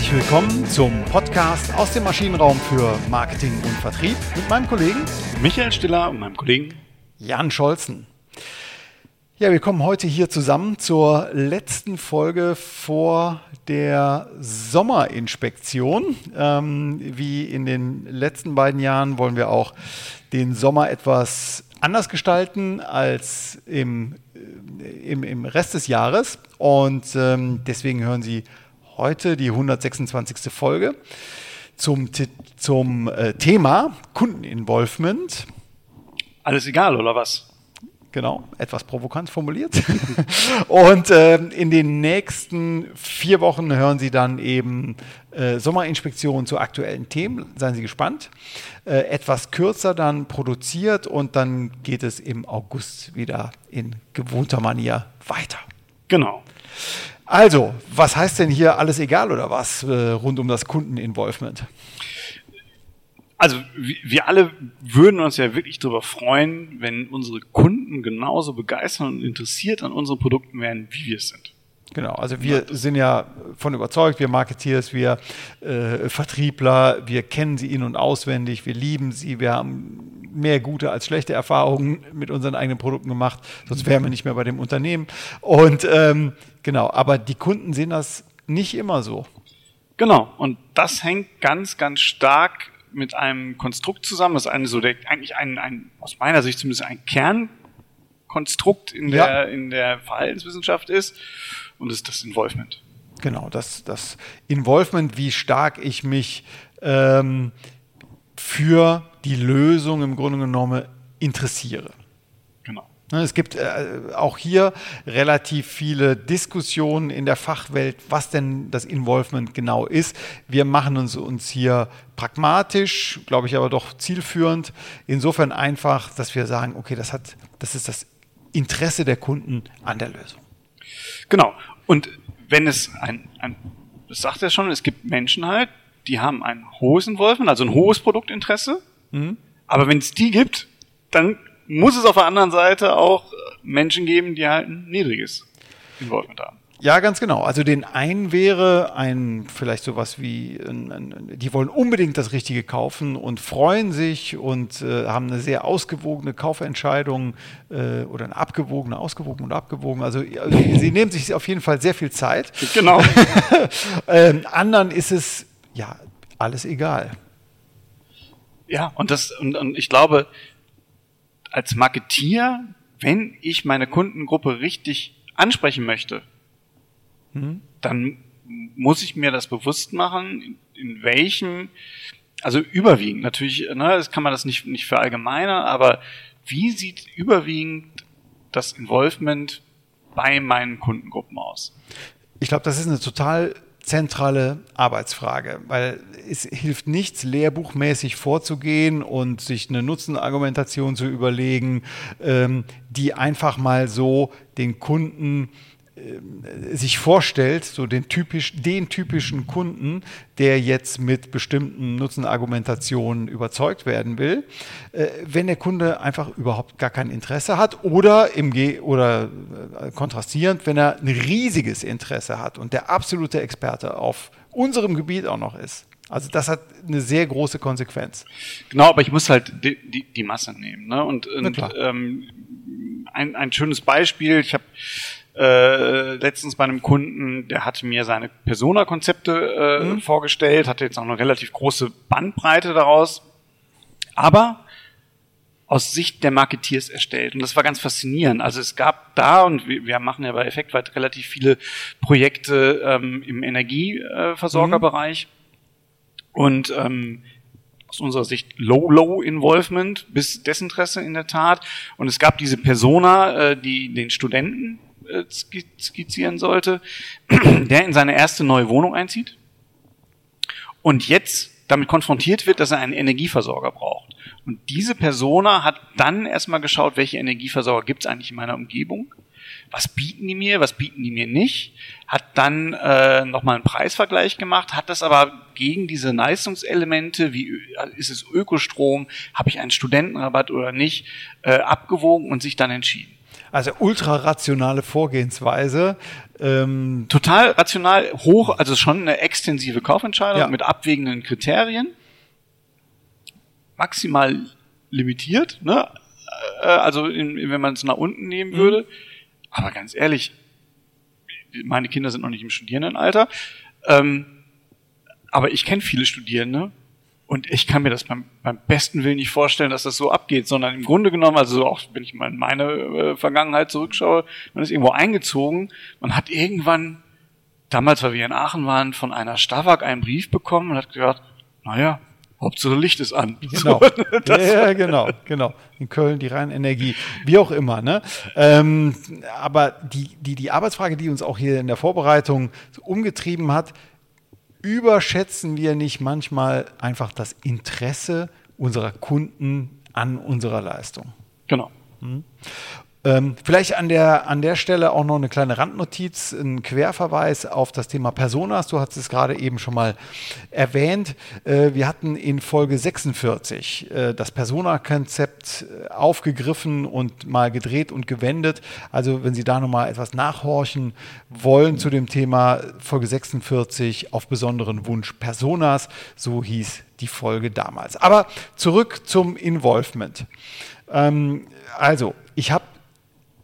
Herzlich willkommen zum Podcast aus dem Maschinenraum für Marketing und Vertrieb mit meinem Kollegen Michael Stiller und meinem Kollegen Jan Scholzen. Ja, wir kommen heute hier zusammen zur letzten Folge vor der Sommerinspektion. Ähm, wie in den letzten beiden Jahren wollen wir auch den Sommer etwas anders gestalten als im, äh, im, im Rest des Jahres. Und ähm, deswegen hören Sie heute die 126. Folge zum, zum äh, Thema Kundeninvolvement. Alles egal, oder was? Genau, etwas provokant formuliert. und äh, in den nächsten vier Wochen hören Sie dann eben äh, Sommerinspektionen zu aktuellen Themen. Seien Sie gespannt. Äh, etwas kürzer dann produziert und dann geht es im August wieder in gewohnter Manier weiter. Genau. Also, was heißt denn hier alles egal oder was äh, rund um das Kundeninvolvement? Also wir alle würden uns ja wirklich darüber freuen, wenn unsere Kunden genauso begeistert und interessiert an unseren Produkten wären, wie wir es sind. Genau, also wir sind ja von überzeugt, wir Marketeers, wir äh, Vertriebler, wir kennen sie in- und auswendig, wir lieben sie, wir haben mehr gute als schlechte Erfahrungen mit unseren eigenen Produkten gemacht, sonst wären wir nicht mehr bei dem Unternehmen. Und ähm, genau, aber die Kunden sehen das nicht immer so. Genau, und das hängt ganz, ganz stark mit einem Konstrukt zusammen, das ist eine so der, eigentlich ein, ein, aus meiner Sicht zumindest ein Kernkonstrukt in der, ja. in der Verhaltenswissenschaft ist, und ist das Involvement. Genau, das, das Involvement, wie stark ich mich ähm, für die Lösung im Grunde genommen interessiere. Ne, es gibt äh, auch hier relativ viele Diskussionen in der Fachwelt, was denn das Involvement genau ist. Wir machen uns, uns hier pragmatisch, glaube ich aber doch zielführend. Insofern einfach, dass wir sagen, okay, das, hat, das ist das Interesse der Kunden an der Lösung. Genau. Und wenn es ein, ein das sagt er schon, es gibt Menschen halt, die haben ein hohes Involvement, also ein hohes Produktinteresse. Mhm. Aber wenn es die gibt, dann muss es auf der anderen Seite auch Menschen geben, die halt ein niedriges Involvement haben. Ja, ganz genau. Also den einen wäre ein vielleicht sowas wie, ein, ein, die wollen unbedingt das Richtige kaufen und freuen sich und äh, haben eine sehr ausgewogene Kaufentscheidung äh, oder eine abgewogene, ausgewogen und abgewogen. Also, also sie nehmen sich auf jeden Fall sehr viel Zeit. Genau. ähm, anderen ist es ja alles egal. Ja, und das und, und ich glaube, als Marketier, wenn ich meine Kundengruppe richtig ansprechen möchte, mhm. dann muss ich mir das bewusst machen, in, welchem, also überwiegend natürlich, ne, das kann man das nicht, nicht verallgemeinern, aber wie sieht überwiegend das Involvement bei meinen Kundengruppen aus? Ich glaube, das ist eine total zentrale Arbeitsfrage, weil es hilft nichts, lehrbuchmäßig vorzugehen und sich eine Nutzenargumentation zu überlegen, ähm, die einfach mal so den Kunden sich vorstellt, so den, typisch, den typischen Kunden, der jetzt mit bestimmten Nutzenargumentationen überzeugt werden will, äh, wenn der Kunde einfach überhaupt gar kein Interesse hat oder, im Ge oder äh, kontrastierend, wenn er ein riesiges Interesse hat und der absolute Experte auf unserem Gebiet auch noch ist. Also das hat eine sehr große Konsequenz. Genau, aber ich muss halt die, die, die Masse nehmen. Ne? Und, und ähm, ein, ein schönes Beispiel, ich habe äh, letztens bei einem Kunden, der hatte mir seine Persona-Konzepte äh, mhm. vorgestellt, hatte jetzt auch eine relativ große Bandbreite daraus, aber aus Sicht der Marketeers erstellt. Und das war ganz faszinierend. Also es gab da, und wir, wir machen ja bei Effektweit relativ viele Projekte ähm, im Energieversorgerbereich. Mhm. Und ähm, aus unserer Sicht Low-Low-Involvement bis Desinteresse in der Tat. Und es gab diese Persona, äh, die den Studenten skizzieren sollte, der in seine erste neue Wohnung einzieht und jetzt damit konfrontiert wird, dass er einen Energieversorger braucht. Und diese Persona hat dann erstmal geschaut, welche Energieversorger gibt es eigentlich in meiner Umgebung, was bieten die mir, was bieten die mir nicht, hat dann äh, nochmal einen Preisvergleich gemacht, hat das aber gegen diese Leistungselemente, wie ist es Ökostrom, habe ich einen Studentenrabatt oder nicht, äh, abgewogen und sich dann entschieden. Also ultra rationale Vorgehensweise. Ähm Total rational, hoch, also schon eine extensive Kaufentscheidung ja. mit abwägenden Kriterien. Maximal limitiert, ne? Äh, also in, wenn man es nach unten nehmen würde. Mhm. Aber ganz ehrlich, meine Kinder sind noch nicht im Studierendenalter. Ähm, aber ich kenne viele Studierende und ich kann mir das beim, beim besten Willen nicht vorstellen, dass das so abgeht, sondern im Grunde genommen, also auch wenn ich mal in meine äh, Vergangenheit zurückschaue, man ist irgendwo eingezogen, man hat irgendwann, damals, weil wir in Aachen waren, von einer Stavak einen Brief bekommen und hat gesagt, naja, Hauptsache Licht ist an. Genau. So, ja, genau, genau. In Köln die reine Energie, wie auch immer. Ne? Ähm, aber die, die, die Arbeitsfrage, die uns auch hier in der Vorbereitung so umgetrieben hat, überschätzen wir nicht manchmal einfach das Interesse unserer Kunden an unserer Leistung? Genau. Hm? Ähm, vielleicht an der, an der Stelle auch noch eine kleine Randnotiz, ein Querverweis auf das Thema Personas. Du hast es gerade eben schon mal erwähnt. Äh, wir hatten in Folge 46 äh, das Persona-Konzept äh, aufgegriffen und mal gedreht und gewendet. Also wenn Sie da nochmal etwas nachhorchen wollen zu dem Thema Folge 46 auf besonderen Wunsch Personas, so hieß die Folge damals. Aber zurück zum Involvement. Ähm, also, ich habe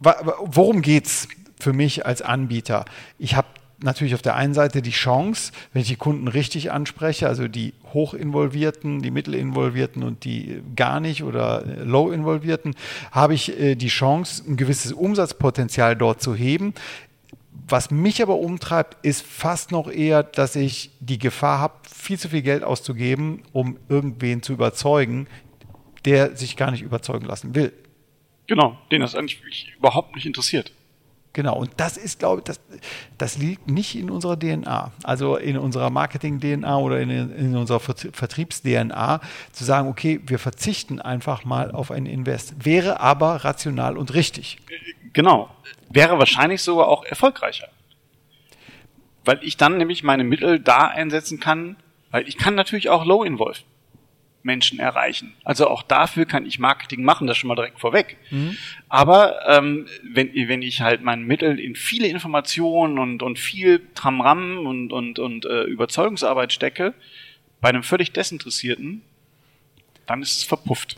worum geht es für mich als Anbieter? Ich habe natürlich auf der einen Seite die Chance, wenn ich die Kunden richtig anspreche, also die hochinvolvierten, die mittelinvolvierten und die gar nicht oder low involvierten, habe ich äh, die Chance, ein gewisses Umsatzpotenzial dort zu heben. Was mich aber umtreibt, ist fast noch eher, dass ich die Gefahr habe, viel zu viel Geld auszugeben, um irgendwen zu überzeugen, der sich gar nicht überzeugen lassen will. Genau, den das eigentlich überhaupt nicht interessiert. Genau, und das ist, glaube ich, das, das liegt nicht in unserer DNA, also in unserer Marketing-DNA oder in, in unserer Vertriebs-DNA, zu sagen, okay, wir verzichten einfach mal auf einen Invest. Wäre aber rational und richtig. Genau, wäre wahrscheinlich sogar auch erfolgreicher. Weil ich dann nämlich meine Mittel da einsetzen kann, weil ich kann natürlich auch Low-Involve Menschen erreichen. Also auch dafür kann ich Marketing machen, das schon mal direkt vorweg. Mhm. Aber ähm, wenn, wenn ich halt mein Mittel in viele Informationen und, und viel Tramram und, und, und äh, Überzeugungsarbeit stecke, bei einem völlig Desinteressierten, dann ist es verpufft.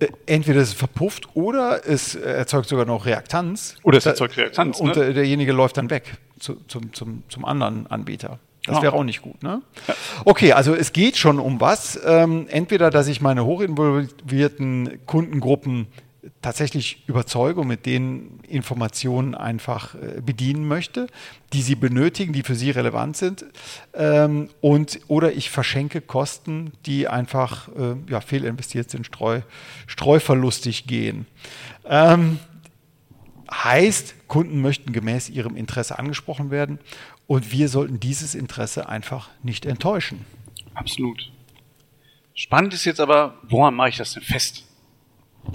Äh, entweder ist es verpufft oder es erzeugt sogar noch Reaktanz. Oder es erzeugt Reaktanz. Und ne? derjenige läuft dann weg zu, zum, zum, zum anderen Anbieter. Das wäre auch nicht gut. Ne? Okay, also es geht schon um was. Ähm, entweder, dass ich meine hochinvolvierten Kundengruppen tatsächlich überzeuge und mit denen Informationen einfach äh, bedienen möchte, die sie benötigen, die für sie relevant sind. Ähm, und, oder ich verschenke Kosten, die einfach äh, ja, fehlinvestiert sind, streu, streuverlustig gehen. Ähm, heißt, Kunden möchten gemäß ihrem Interesse angesprochen werden und wir sollten dieses Interesse einfach nicht enttäuschen. Absolut. Spannend ist jetzt aber, woran mache ich das denn fest?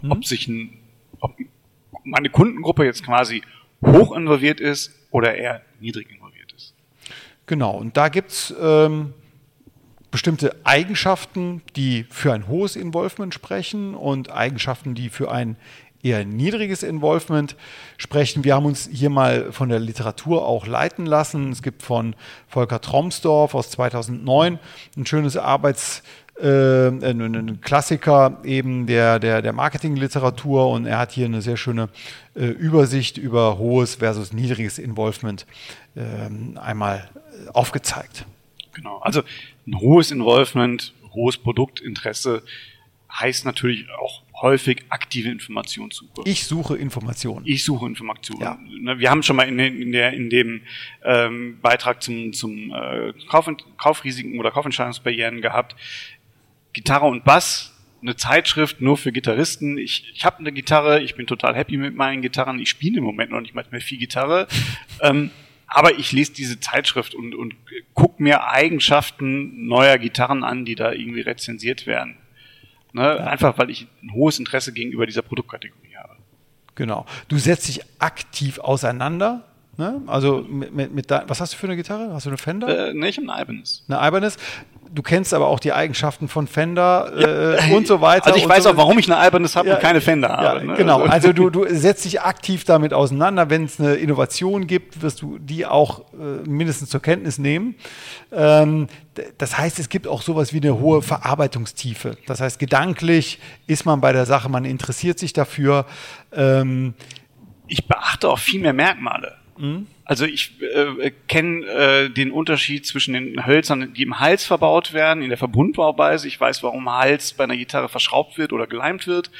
Hm? Ob sich ein, ob meine Kundengruppe jetzt quasi hoch involviert ist oder eher niedrig involviert ist. Genau, und da gibt's ähm, bestimmte Eigenschaften, die für ein hohes Involvement sprechen und Eigenschaften, die für ein eher niedriges Involvement sprechen. Wir haben uns hier mal von der Literatur auch leiten lassen. Es gibt von Volker Tromsdorf aus 2009 ein schönes Arbeits- äh, ein Klassiker eben der, der, der Marketingliteratur und er hat hier eine sehr schöne äh, Übersicht über hohes versus niedriges Involvement äh, einmal aufgezeigt. Genau, also ein hohes Involvement, hohes Produktinteresse heißt natürlich auch häufig aktive Informationssuche. Ich suche Informationen. Ich suche Informationen. Ja. Ne, wir haben schon mal in, in, der, in dem ähm, Beitrag zum, zum äh, Kauf, Kaufrisiken oder Kaufentscheidungsbarrieren gehabt. Gitarre und Bass, eine Zeitschrift nur für Gitarristen. Ich, ich habe eine Gitarre, ich bin total happy mit meinen Gitarren. Ich spiele im Moment noch nicht mal mehr viel Gitarre. ähm, aber ich lese diese Zeitschrift und, und gucke mir Eigenschaften neuer Gitarren an, die da irgendwie rezensiert werden. Ne? Einfach weil ich ein hohes Interesse gegenüber dieser Produktkategorie habe. Genau. Du setzt dich aktiv auseinander. Ne? Also mit, mit, mit was hast du für eine Gitarre? Hast du eine Fender? Äh, nee, ich habe eine Ibanez. Eine Ibanez. Du kennst aber auch die Eigenschaften von Fender äh, und so weiter. Also ich weiß so. auch, warum ich eine Albernes habe ja, und keine Fender habe. Ja, ne? Genau, also, also du, du setzt dich aktiv damit auseinander. Wenn es eine Innovation gibt, wirst du die auch äh, mindestens zur Kenntnis nehmen. Ähm, das heißt, es gibt auch sowas wie eine hohe Verarbeitungstiefe. Das heißt, gedanklich ist man bei der Sache, man interessiert sich dafür. Ähm, ich beachte auch viel mehr Merkmale. Mhm. Also ich äh, kenne äh, den Unterschied zwischen den Hölzern, die im Hals verbaut werden, in der Verbundbauweise. Ich weiß, warum Hals bei einer Gitarre verschraubt wird oder geleimt wird.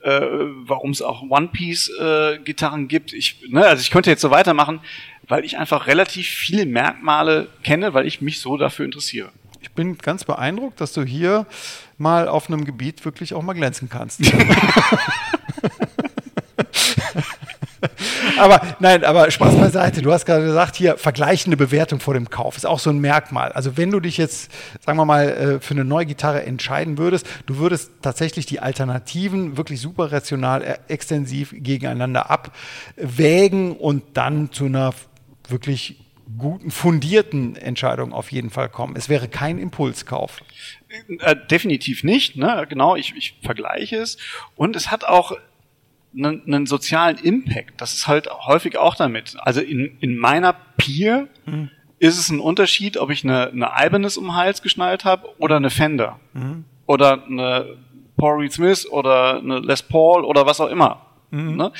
Äh, warum es auch One-Piece-Gitarren äh, gibt. Ich, ne, also ich könnte jetzt so weitermachen, weil ich einfach relativ viele Merkmale kenne, weil ich mich so dafür interessiere. Ich bin ganz beeindruckt, dass du hier mal auf einem Gebiet wirklich auch mal glänzen kannst. aber nein, aber Spaß beiseite. Du hast gerade gesagt, hier vergleichende Bewertung vor dem Kauf ist auch so ein Merkmal. Also wenn du dich jetzt, sagen wir mal, äh, für eine neue Gitarre entscheiden würdest, du würdest tatsächlich die Alternativen wirklich super rational, äh, extensiv gegeneinander abwägen und dann zu einer wirklich guten, fundierten Entscheidung auf jeden Fall kommen. Es wäre kein Impulskauf. Äh, definitiv nicht. Ne? Genau, ich, ich vergleiche es. Und es hat auch einen, einen sozialen Impact. Das ist halt häufig auch damit. Also in, in meiner Peer mhm. ist es ein Unterschied, ob ich eine, eine Ibanez um den Hals geschnallt habe oder eine Fender. Mhm. Oder eine Paul Reed Smith oder eine Les Paul oder was auch immer. Mhm. Ne?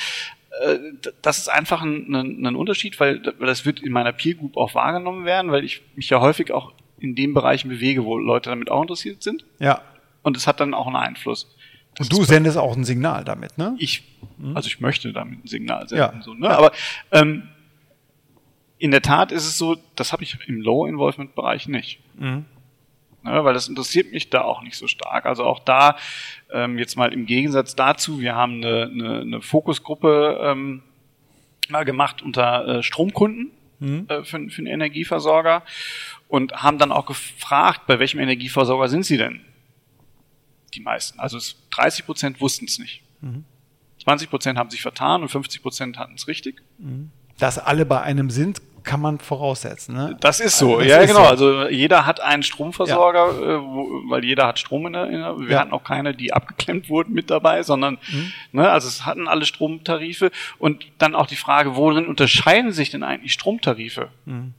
Äh, das ist einfach ein, ein, ein Unterschied, weil, weil das wird in meiner Peer Group auch wahrgenommen werden, weil ich mich ja häufig auch in den Bereichen bewege, wo Leute damit auch interessiert sind. Ja. Und es hat dann auch einen Einfluss. Und du sendest auch ein Signal damit, ne? Ich, also ich möchte damit ein Signal senden, ja. so, ne? Aber ähm, in der Tat ist es so, das habe ich im Low-Involvement-Bereich nicht. Mhm. Ja, weil das interessiert mich da auch nicht so stark. Also auch da, ähm, jetzt mal im Gegensatz dazu, wir haben eine, eine, eine Fokusgruppe ähm, mal gemacht unter äh, Stromkunden mhm. äh, für, für einen Energieversorger und haben dann auch gefragt, bei welchem Energieversorger sind sie denn? Die meisten. Also 30 Prozent wussten es nicht. Mhm. 20 Prozent haben sich vertan und 50 Prozent hatten es richtig. Mhm. Dass alle bei einem sind, kann man voraussetzen. Ne? Das ist so, also, ja ist genau. So. Also jeder hat einen Stromversorger, ja. äh, wo, weil jeder hat Strom in der, in der wir ja. hatten auch keine, die abgeklemmt wurden mit dabei, sondern mhm. ne, also es hatten alle Stromtarife und dann auch die Frage, worin unterscheiden sich denn eigentlich Stromtarife? Mhm.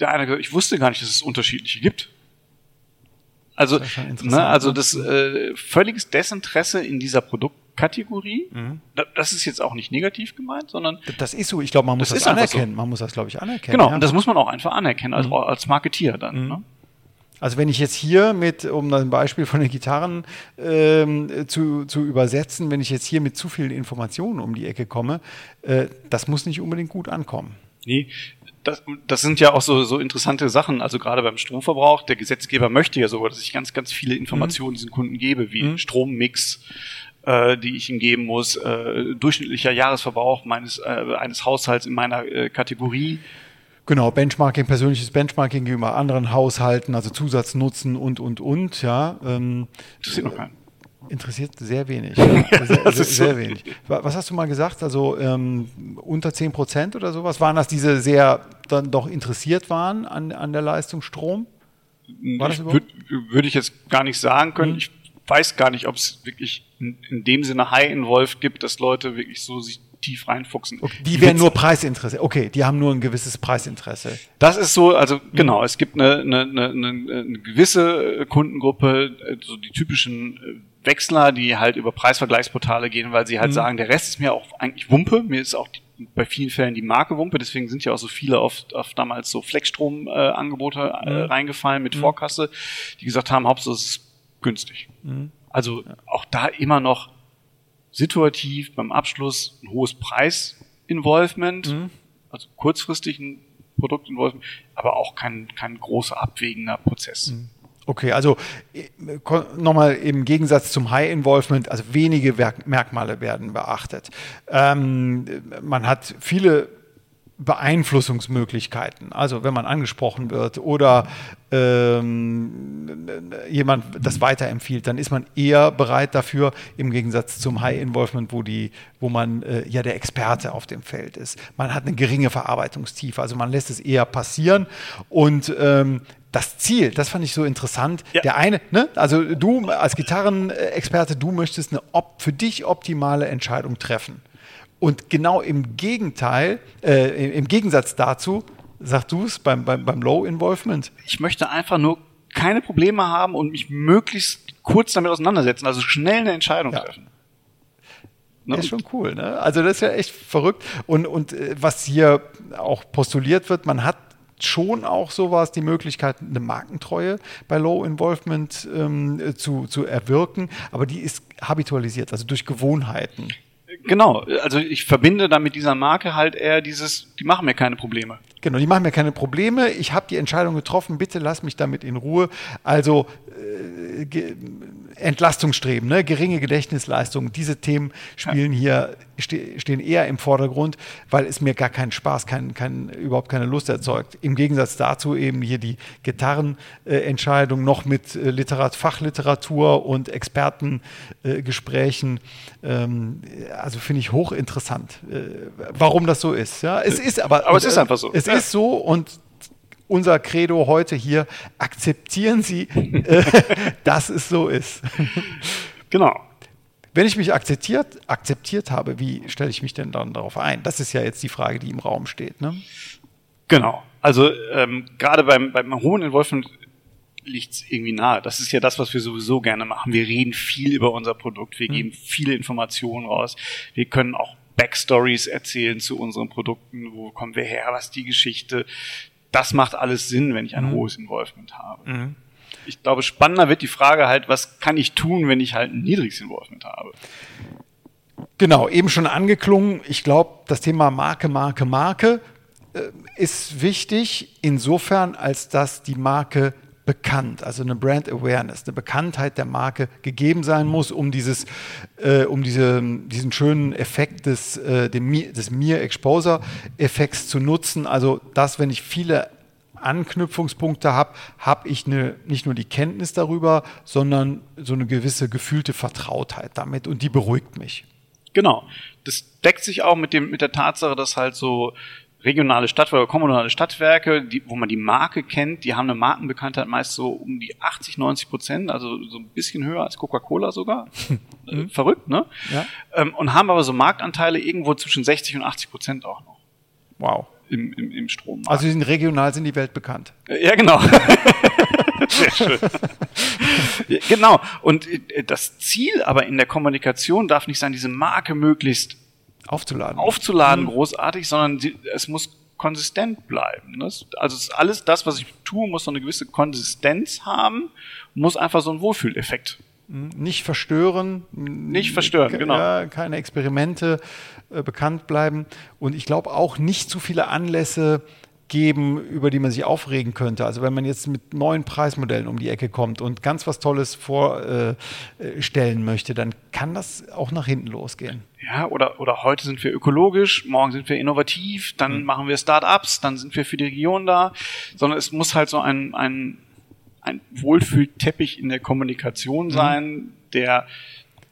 Der eine ich wusste gar nicht, dass es unterschiedliche gibt. Also, das ne, also ne? das äh, völliges Desinteresse in dieser Produktkategorie. Mhm. Das ist jetzt auch nicht negativ gemeint, sondern das ist so. Ich glaube, man muss das, das anerkennen. So. Man muss das, glaube ich, anerkennen. Genau. Ja. Und das muss man auch einfach anerkennen als, mhm. als Marketier dann. Mhm. Ne? Also wenn ich jetzt hier mit, um ein Beispiel von den Gitarren ähm, zu, zu übersetzen, wenn ich jetzt hier mit zu vielen Informationen um die Ecke komme, äh, das muss nicht unbedingt gut ankommen. Nee, das, das sind ja auch so, so interessante Sachen. Also gerade beim Stromverbrauch, der Gesetzgeber möchte ja sogar, dass ich ganz, ganz viele Informationen mhm. diesen Kunden gebe, wie mhm. Strommix, äh, die ich ihm geben muss, äh, durchschnittlicher Jahresverbrauch meines äh, eines Haushalts in meiner äh, Kategorie. Genau, Benchmarking, persönliches Benchmarking gegenüber anderen Haushalten, also Zusatznutzen und, und, und, ja. Ähm, Interessiert noch keinen. Interessiert sehr wenig. sehr, sehr, sehr, wenig. Was hast du mal gesagt? Also ähm, unter 10 Prozent oder sowas? Waren das diese sehr dann doch interessiert waren an, an der Leistung Strom? War das Würde würd ich jetzt gar nicht sagen können. Mhm. Ich weiß gar nicht, ob es wirklich in, in, dem Sinne High-Involved gibt, dass Leute wirklich so sich tief reinfuchsen. Okay, die wären nur Preisinteresse. Okay, die haben nur ein gewisses Preisinteresse. Das ist so, also genau, es gibt eine, eine, eine, eine gewisse Kundengruppe, äh, so die typischen äh, Wechsler, die halt über Preisvergleichsportale gehen, weil sie halt mhm. sagen, der Rest ist mir auch eigentlich Wumpe. Mir ist auch die, bei vielen Fällen die Marke Wumpe, deswegen sind ja auch so viele oft, oft damals so Flexstrom-Angebote äh, mhm. reingefallen mit mhm. Vorkasse, die gesagt haben, Hauptsache es ist günstig. Mhm. Also auch da immer noch situativ beim Abschluss ein hohes Preis-Involvement, mhm. also kurzfristig ein Produkt-Involvement, aber auch kein, kein großer abwägender Prozess. Okay, also äh, nochmal im Gegensatz zum High Involvement, also wenige Merkmale werden beachtet. Ähm, man hat viele Beeinflussungsmöglichkeiten. Also wenn man angesprochen wird oder ähm, jemand das weiterempfiehlt, dann ist man eher bereit dafür, im Gegensatz zum High Involvement, wo, die, wo man äh, ja der Experte auf dem Feld ist. Man hat eine geringe Verarbeitungstiefe, also man lässt es eher passieren und ähm, das Ziel, das fand ich so interessant. Ja. Der eine, ne, also du als Gitarrenexperte, du möchtest eine für dich optimale Entscheidung treffen. Und genau im Gegenteil, äh, im Gegensatz dazu, sagst du es beim, beim, beim Low Involvement. Ich möchte einfach nur keine Probleme haben und mich möglichst kurz damit auseinandersetzen, also schnell eine Entscheidung ja. treffen. Ne? Ist schon cool, ne? Also das ist ja echt verrückt. Und, und äh, was hier auch postuliert wird, man hat schon auch sowas, die Möglichkeit, eine Markentreue bei Low Involvement ähm, zu, zu erwirken, aber die ist habitualisiert, also durch Gewohnheiten. Genau, also ich verbinde dann mit dieser Marke halt eher dieses, die machen mir keine Probleme. Genau, die machen mir keine Probleme. Ich habe die Entscheidung getroffen, bitte lass mich damit in Ruhe. Also äh, Entlastungsstreben, ne? geringe Gedächtnisleistung, diese Themen spielen ja. hier, stehen eher im Vordergrund, weil es mir gar keinen Spaß, kein, kein, überhaupt keine Lust erzeugt. Im Gegensatz dazu eben hier die Gitarrenentscheidung äh, noch mit äh, Literat Fachliteratur und Expertengesprächen. Äh, ähm, also finde ich hochinteressant, äh, warum das so ist. Ja? Es ist aber, aber es ist einfach so. Es ja. ist so und unser Credo heute hier, akzeptieren Sie, äh, dass es so ist. Genau. Wenn ich mich akzeptiert, akzeptiert habe, wie stelle ich mich denn dann darauf ein? Das ist ja jetzt die Frage, die im Raum steht. Ne? Genau. Also ähm, gerade beim, beim hohen Involvement liegt es irgendwie nahe. Das ist ja das, was wir sowieso gerne machen. Wir reden viel über unser Produkt, wir mhm. geben viele Informationen raus. Wir können auch Backstories erzählen zu unseren Produkten. Wo kommen wir her? Was ist die Geschichte? das macht alles Sinn, wenn ich ein mhm. hohes Involvement habe. Mhm. Ich glaube, spannender wird die Frage halt, was kann ich tun, wenn ich halt ein niedriges Involvement habe? Genau, eben schon angeklungen. Ich glaube, das Thema Marke, Marke, Marke äh, ist wichtig, insofern, als dass die Marke bekannt, also eine Brand Awareness, eine Bekanntheit der Marke gegeben sein muss, um dieses, äh, um diese, diesen schönen Effekt des, äh, des Mir Exposure Effekts zu nutzen. Also, dass wenn ich viele Anknüpfungspunkte habe, habe ich eine, nicht nur die Kenntnis darüber, sondern so eine gewisse gefühlte Vertrautheit damit und die beruhigt mich. Genau. Das deckt sich auch mit dem mit der Tatsache, dass halt so regionale Stadtwerke, kommunale Stadtwerke, die, wo man die Marke kennt, die haben eine Markenbekanntheit meist so um die 80, 90 Prozent, also so ein bisschen höher als Coca-Cola sogar. Mhm. Verrückt, ne? Ja. Ähm, und haben aber so Marktanteile irgendwo zwischen 60 und 80 Prozent auch noch. Wow. Im, im, im Strom. Also sind regional, sind die Welt bekannt. Ja, genau. Sehr schön. genau. Und äh, das Ziel aber in der Kommunikation darf nicht sein, diese Marke möglichst aufzuladen. Aufzuladen, mhm. großartig, sondern die, es muss konsistent bleiben. Ne? Also alles das, was ich tue, muss so eine gewisse Konsistenz haben, muss einfach so einen Wohlfühleffekt. Nicht verstören. Nicht verstören, genau. Ja, keine Experimente äh, bekannt bleiben. Und ich glaube auch nicht zu viele Anlässe geben, über die man sich aufregen könnte. Also wenn man jetzt mit neuen Preismodellen um die Ecke kommt und ganz was Tolles vorstellen äh, möchte, dann kann das auch nach hinten losgehen. Ja, oder, oder heute sind wir ökologisch, morgen sind wir innovativ, dann mhm. machen wir Start-ups, dann sind wir für die Region da, sondern es muss halt so ein, ein, ein Wohlfühlteppich in der Kommunikation mhm. sein, mhm. der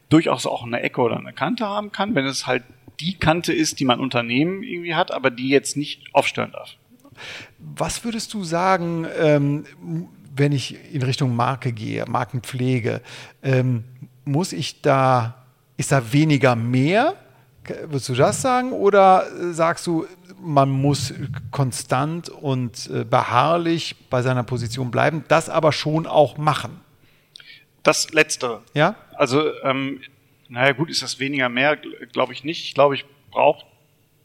durchaus auch eine Ecke oder eine Kante haben kann, wenn es halt die Kante ist, die mein Unternehmen irgendwie hat, aber die jetzt nicht aufstören darf. Was würdest du sagen, ähm, wenn ich in Richtung Marke gehe, Markenpflege? Ähm, muss ich da, ist da weniger mehr? Würdest du das sagen? Oder sagst du, man muss konstant und äh, beharrlich bei seiner Position bleiben, das aber schon auch machen? Das Letztere. Ja? Also, ähm, naja, gut, ist das weniger mehr? Glaube ich nicht. Ich glaube, ich brauche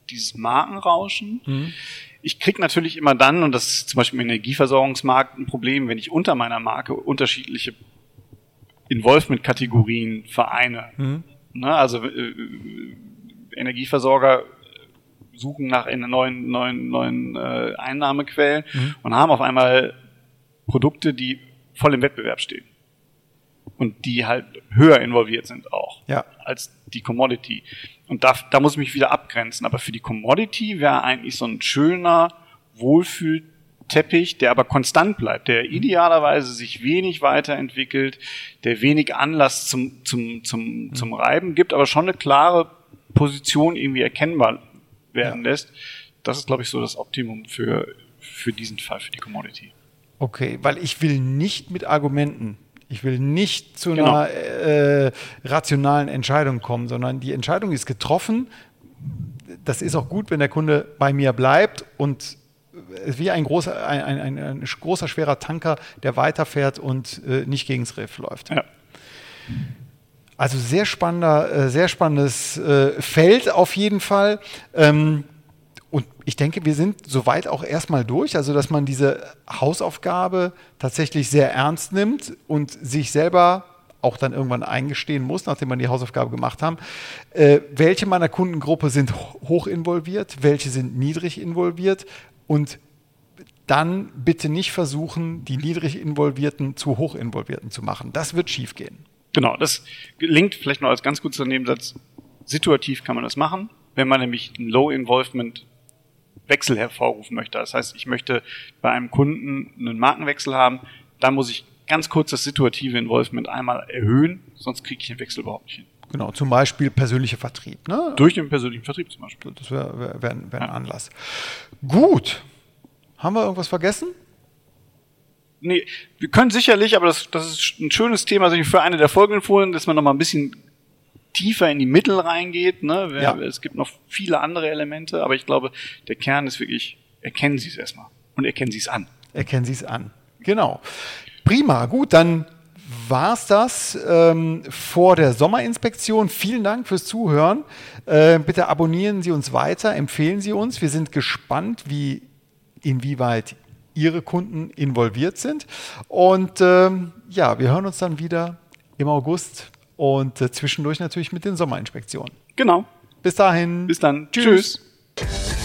dieses Markenrauschen. Mhm ich kriege natürlich immer dann, und das ist zum Beispiel im Energieversorgungsmarkt ein Problem, wenn ich unter meiner Marke unterschiedliche Involvement-Kategorien vereine. Mhm. Ne, also äh, Energieversorger suchen nach neuen, neuen, neuen äh, Einnahmequellen mhm. und haben auf einmal Produkte, die voll im Wettbewerb stehen. Und die halt höher involviert sind auch ja. als die Commodity. Und da, da muss ich mich wieder abgrenzen. Aber für die Commodity wäre eigentlich so ein schöner Wohlfühlteppich, der aber konstant bleibt, der idealerweise sich wenig weiterentwickelt, der wenig Anlass zum, zum, zum, mhm. zum Reiben gibt, aber schon eine klare Position irgendwie erkennbar werden ja. lässt. Das ist, glaube ich, so das Optimum für, für diesen Fall, für die Commodity. Okay, weil ich will nicht mit Argumenten ich will nicht zu genau. einer äh, rationalen Entscheidung kommen, sondern die Entscheidung ist getroffen. Das ist auch gut, wenn der Kunde bei mir bleibt und wie ein großer, ein, ein, ein großer schwerer Tanker, der weiterfährt und äh, nicht gegen das Riff läuft. Ja. Also sehr spannender, äh, sehr spannendes äh, Feld auf jeden Fall. Ähm, und ich denke, wir sind soweit auch erstmal durch, also dass man diese Hausaufgabe tatsächlich sehr ernst nimmt und sich selber auch dann irgendwann eingestehen muss, nachdem man die Hausaufgabe gemacht haben, äh, welche meiner Kundengruppe sind hoch involviert, welche sind niedrig involviert und dann bitte nicht versuchen, die niedrig involvierten zu hoch involvierten zu machen. Das wird schiefgehen. Genau, das gelingt vielleicht noch als ganz kurzer Nebensatz. Situativ kann man das machen. Wenn man nämlich ein Low Involvement Wechsel hervorrufen möchte. Das heißt, ich möchte bei einem Kunden einen Markenwechsel haben, dann muss ich ganz kurz das situative Involvement einmal erhöhen, sonst kriege ich den Wechsel überhaupt nicht hin. Genau, zum Beispiel persönlicher Vertrieb. Ne? Durch den persönlichen Vertrieb zum Beispiel. Das wäre wär, wär, wär ein ja. Anlass. Gut. Haben wir irgendwas vergessen? Nee, wir können sicherlich, aber das, das ist ein schönes Thema, sich für eine der folgenden Folien, dass man noch mal ein bisschen tiefer in die Mittel reingeht. Ne? Ja. Es gibt noch viele andere Elemente, aber ich glaube, der Kern ist wirklich, erkennen Sie es erstmal und erkennen Sie es an. Erkennen Sie es an. Genau. Prima, gut, dann war es das ähm, vor der Sommerinspektion. Vielen Dank fürs Zuhören. Äh, bitte abonnieren Sie uns weiter, empfehlen Sie uns. Wir sind gespannt, wie inwieweit Ihre Kunden involviert sind. Und ähm, ja, wir hören uns dann wieder im August und äh, zwischendurch natürlich mit den Sommerinspektionen. Genau. Bis dahin. Bis dann. Tschüss. Tschüss.